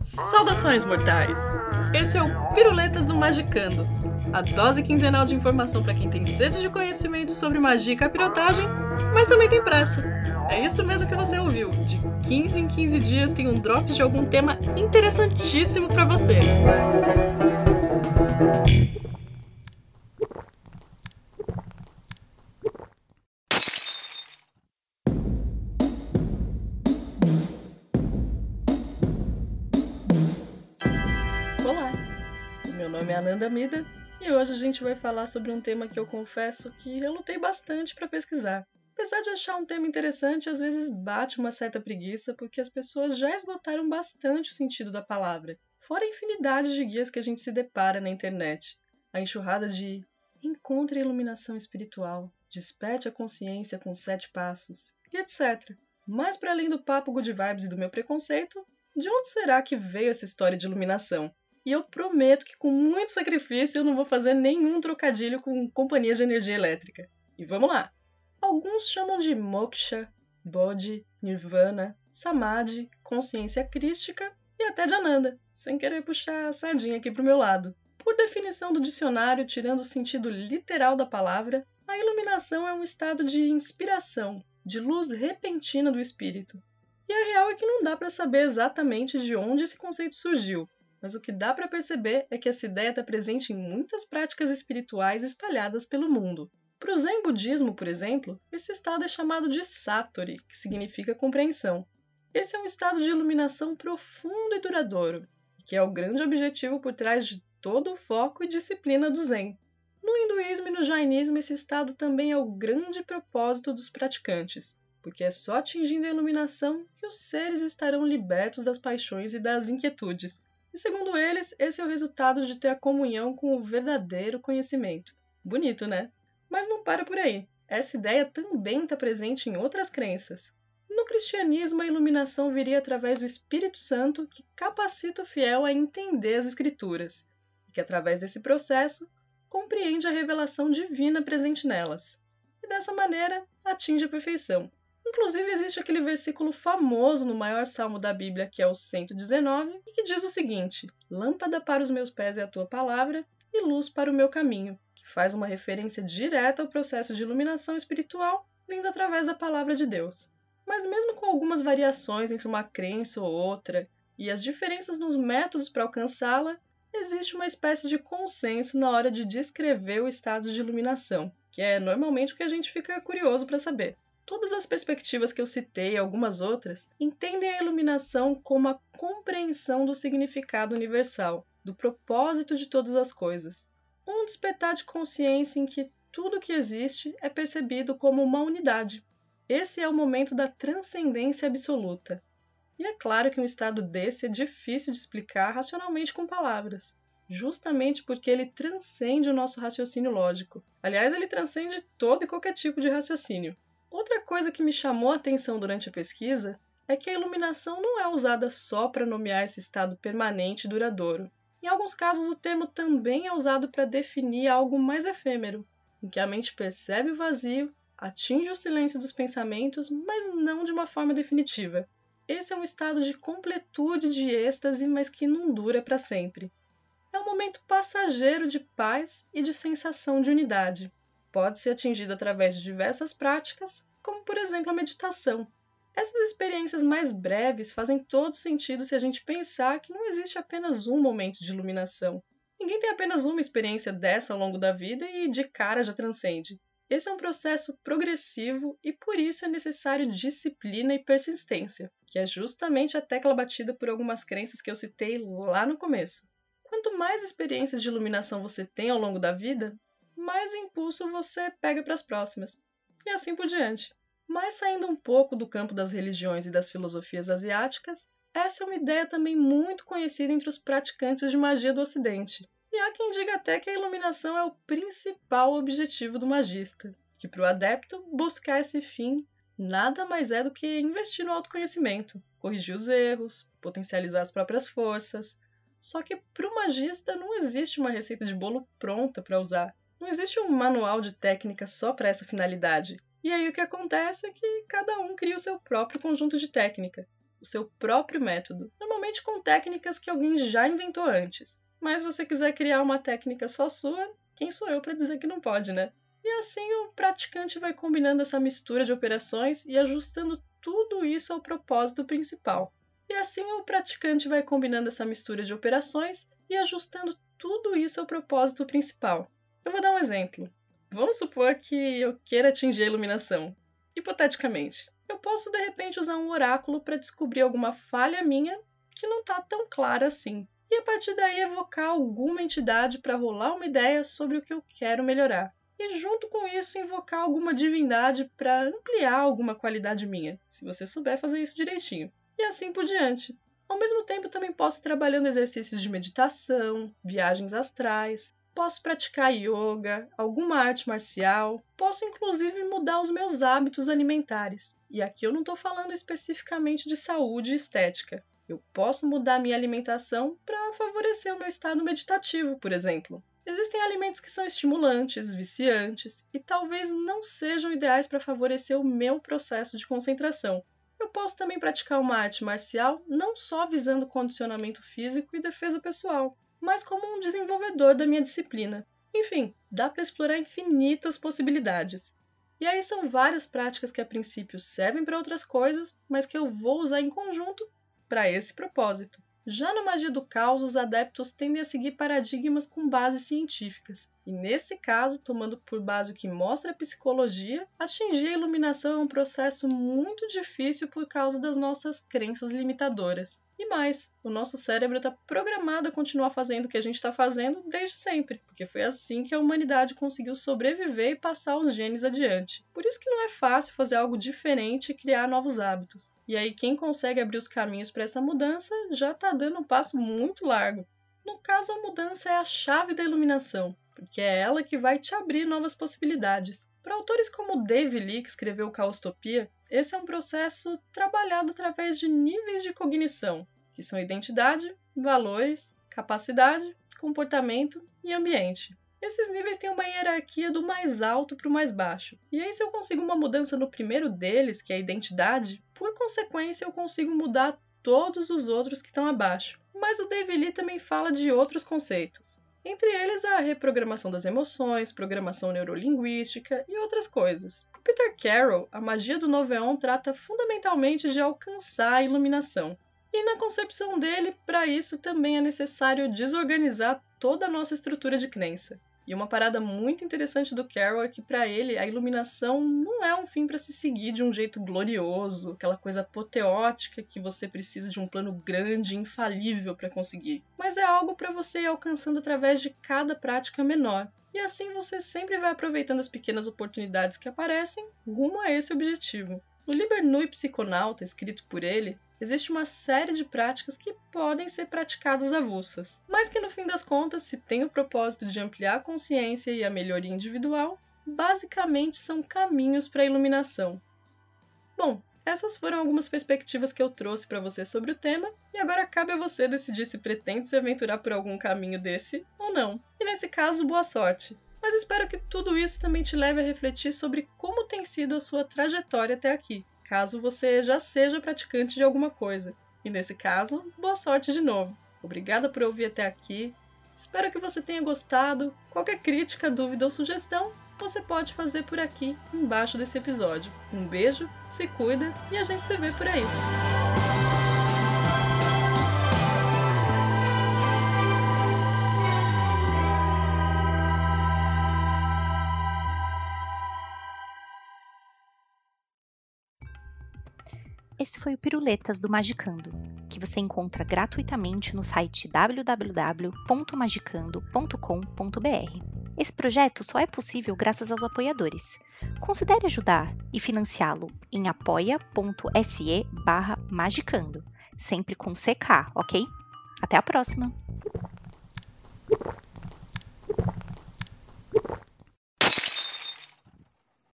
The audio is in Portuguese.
Saudações, mortais! Esse é o Piruletas do Magicando, a dose quinzenal de informação para quem tem sede de conhecimento sobre magia e capirotagem, mas também tem pressa. É isso mesmo que você ouviu. De 15 em 15 dias tem um drop de algum tema interessantíssimo para você. Olá, meu nome é Ananda Mida e hoje a gente vai falar sobre um tema que eu confesso que lutei bastante para pesquisar. Apesar de achar um tema interessante, às vezes bate uma certa preguiça porque as pessoas já esgotaram bastante o sentido da palavra, fora a infinidade de guias que a gente se depara na internet. A enxurrada de encontre a iluminação espiritual, desperte a consciência com sete passos, e etc. Mas para além do papo good vibes e do meu preconceito, de onde será que veio essa história de iluminação? E eu prometo que com muito sacrifício eu não vou fazer nenhum trocadilho com companhias de energia elétrica. E vamos lá! Alguns chamam de moksha, bodhi, nirvana, samadhi, consciência crística e até de ananda, sem querer puxar a sardinha aqui pro meu lado. Por definição do dicionário, tirando o sentido literal da palavra, a iluminação é um estado de inspiração, de luz repentina do espírito. E a real é que não dá para saber exatamente de onde esse conceito surgiu, mas o que dá para perceber é que essa ideia está presente em muitas práticas espirituais espalhadas pelo mundo. Para o Zen budismo, por exemplo, esse estado é chamado de Satori, que significa compreensão. Esse é um estado de iluminação profundo e duradouro, que é o grande objetivo por trás de todo o foco e disciplina do Zen. No hinduísmo e no jainismo, esse estado também é o grande propósito dos praticantes, porque é só atingindo a iluminação que os seres estarão libertos das paixões e das inquietudes. E segundo eles, esse é o resultado de ter a comunhão com o verdadeiro conhecimento. Bonito, né? Mas não para por aí. Essa ideia também está presente em outras crenças. No cristianismo, a iluminação viria através do Espírito Santo que capacita o fiel a entender as Escrituras, e que, através desse processo, compreende a revelação divina presente nelas, e dessa maneira atinge a perfeição. Inclusive, existe aquele versículo famoso no maior salmo da Bíblia, que é o 119, e que diz o seguinte: Lâmpada para os meus pés é a tua palavra e luz para o meu caminho, que faz uma referência direta ao processo de iluminação espiritual vindo através da palavra de Deus. Mas, mesmo com algumas variações entre uma crença ou outra e as diferenças nos métodos para alcançá-la, existe uma espécie de consenso na hora de descrever o estado de iluminação, que é normalmente o que a gente fica curioso para saber. Todas as perspectivas que eu citei e algumas outras entendem a iluminação como a compreensão do significado universal, do propósito de todas as coisas. Um despertar de consciência em que tudo que existe é percebido como uma unidade. Esse é o momento da transcendência absoluta. E é claro que um estado desse é difícil de explicar racionalmente com palavras, justamente porque ele transcende o nosso raciocínio lógico. Aliás, ele transcende todo e qualquer tipo de raciocínio. Outra coisa que me chamou a atenção durante a pesquisa é que a iluminação não é usada só para nomear esse estado permanente e duradouro. Em alguns casos, o termo também é usado para definir algo mais efêmero, em que a mente percebe o vazio, atinge o silêncio dos pensamentos, mas não de uma forma definitiva. Esse é um estado de completude de êxtase, mas que não dura para sempre. É um momento passageiro de paz e de sensação de unidade pode ser atingido através de diversas práticas, como por exemplo a meditação. Essas experiências mais breves fazem todo sentido se a gente pensar que não existe apenas um momento de iluminação. Ninguém tem apenas uma experiência dessa ao longo da vida e de cara já transcende. Esse é um processo progressivo e por isso é necessário disciplina e persistência, que é justamente a tecla batida por algumas crenças que eu citei lá no começo. Quanto mais experiências de iluminação você tem ao longo da vida, mais impulso você pega para as próximas. E assim por diante. Mas saindo um pouco do campo das religiões e das filosofias asiáticas, essa é uma ideia também muito conhecida entre os praticantes de magia do Ocidente. E há quem diga até que a iluminação é o principal objetivo do magista, que para o adepto buscar esse fim nada mais é do que investir no autoconhecimento. corrigir os erros, potencializar as próprias forças. Só que para o magista não existe uma receita de bolo pronta para usar. Não existe um manual de técnica só para essa finalidade. E aí o que acontece é que cada um cria o seu próprio conjunto de técnica, o seu próprio método, normalmente com técnicas que alguém já inventou antes. Mas se você quiser criar uma técnica só sua, quem sou eu para dizer que não pode, né? E assim o praticante vai combinando essa mistura de operações e ajustando tudo isso ao propósito principal. E assim o praticante vai combinando essa mistura de operações e ajustando tudo isso ao propósito principal. Eu vou dar um exemplo. Vamos supor que eu queira atingir a iluminação. Hipoteticamente, eu posso de repente usar um oráculo para descobrir alguma falha minha que não está tão clara assim. E a partir daí evocar alguma entidade para rolar uma ideia sobre o que eu quero melhorar. E junto com isso invocar alguma divindade para ampliar alguma qualidade minha, se você souber fazer isso direitinho. E assim por diante. Ao mesmo tempo, também posso ir trabalhando exercícios de meditação, viagens astrais, posso praticar yoga, alguma arte marcial, posso inclusive mudar os meus hábitos alimentares. E aqui eu não estou falando especificamente de saúde e estética. Eu posso mudar minha alimentação para favorecer o meu estado meditativo, por exemplo. Existem alimentos que são estimulantes, viciantes e talvez não sejam ideais para favorecer o meu processo de concentração. Eu posso também praticar uma arte marcial não só visando condicionamento físico e defesa pessoal, mas como um desenvolvedor da minha disciplina. Enfim, dá para explorar infinitas possibilidades. E aí são várias práticas que a princípio servem para outras coisas, mas que eu vou usar em conjunto para esse propósito. Já na magia do caos, os adeptos tendem a seguir paradigmas com bases científicas, e nesse caso, tomando por base o que mostra a psicologia, atingir a iluminação é um processo muito difícil por causa das nossas crenças limitadoras. E mais, o nosso cérebro está programado a continuar fazendo o que a gente está fazendo desde sempre, porque foi assim que a humanidade conseguiu sobreviver e passar os genes adiante. Por isso que não é fácil fazer algo diferente e criar novos hábitos. E aí, quem consegue abrir os caminhos para essa mudança já está dando um passo muito largo. No caso, a mudança é a chave da iluminação, porque é ela que vai te abrir novas possibilidades. Para autores como Dave Lee, que escreveu Caostopia, esse é um processo trabalhado através de níveis de cognição, que são identidade, valores, capacidade, comportamento e ambiente. Esses níveis têm uma hierarquia do mais alto para o mais baixo. E aí, se eu consigo uma mudança no primeiro deles, que é a identidade, por consequência eu consigo mudar todos os outros que estão abaixo. Mas o Dave Lee também fala de outros conceitos entre eles a reprogramação das emoções, programação neurolinguística e outras coisas. O Peter Carroll, a magia do Noveon trata fundamentalmente de alcançar a iluminação. E na concepção dele, para isso também é necessário desorganizar toda a nossa estrutura de crença. E uma parada muito interessante do Carroll é que para ele a iluminação não é um fim para se seguir de um jeito glorioso, aquela coisa apoteótica que você precisa de um plano grande e infalível para conseguir, mas é algo para você ir alcançando através de cada prática menor. E assim você sempre vai aproveitando as pequenas oportunidades que aparecem rumo a esse objetivo. No Liber Nui Psiconauta, escrito por ele, existe uma série de práticas que podem ser praticadas avulsas, mas que no fim das contas, se tem o propósito de ampliar a consciência e a melhoria individual, basicamente são caminhos para a iluminação. Bom, essas foram algumas perspectivas que eu trouxe para você sobre o tema, e agora cabe a você decidir se pretende se aventurar por algum caminho desse ou não. E nesse caso, boa sorte! Mas espero que tudo isso também te leve a refletir sobre como tem sido a sua trajetória até aqui caso você já seja praticante de alguma coisa. E nesse caso, boa sorte de novo. Obrigada por ouvir até aqui. Espero que você tenha gostado. Qualquer crítica, dúvida ou sugestão, você pode fazer por aqui embaixo desse episódio. Um beijo, se cuida e a gente se vê por aí. Esse foi o Piruletas do Magicando, que você encontra gratuitamente no site www.magicando.com.br. Esse projeto só é possível graças aos apoiadores. Considere ajudar e financiá-lo em apoia.se magicando, sempre com CK, ok? Até a próxima!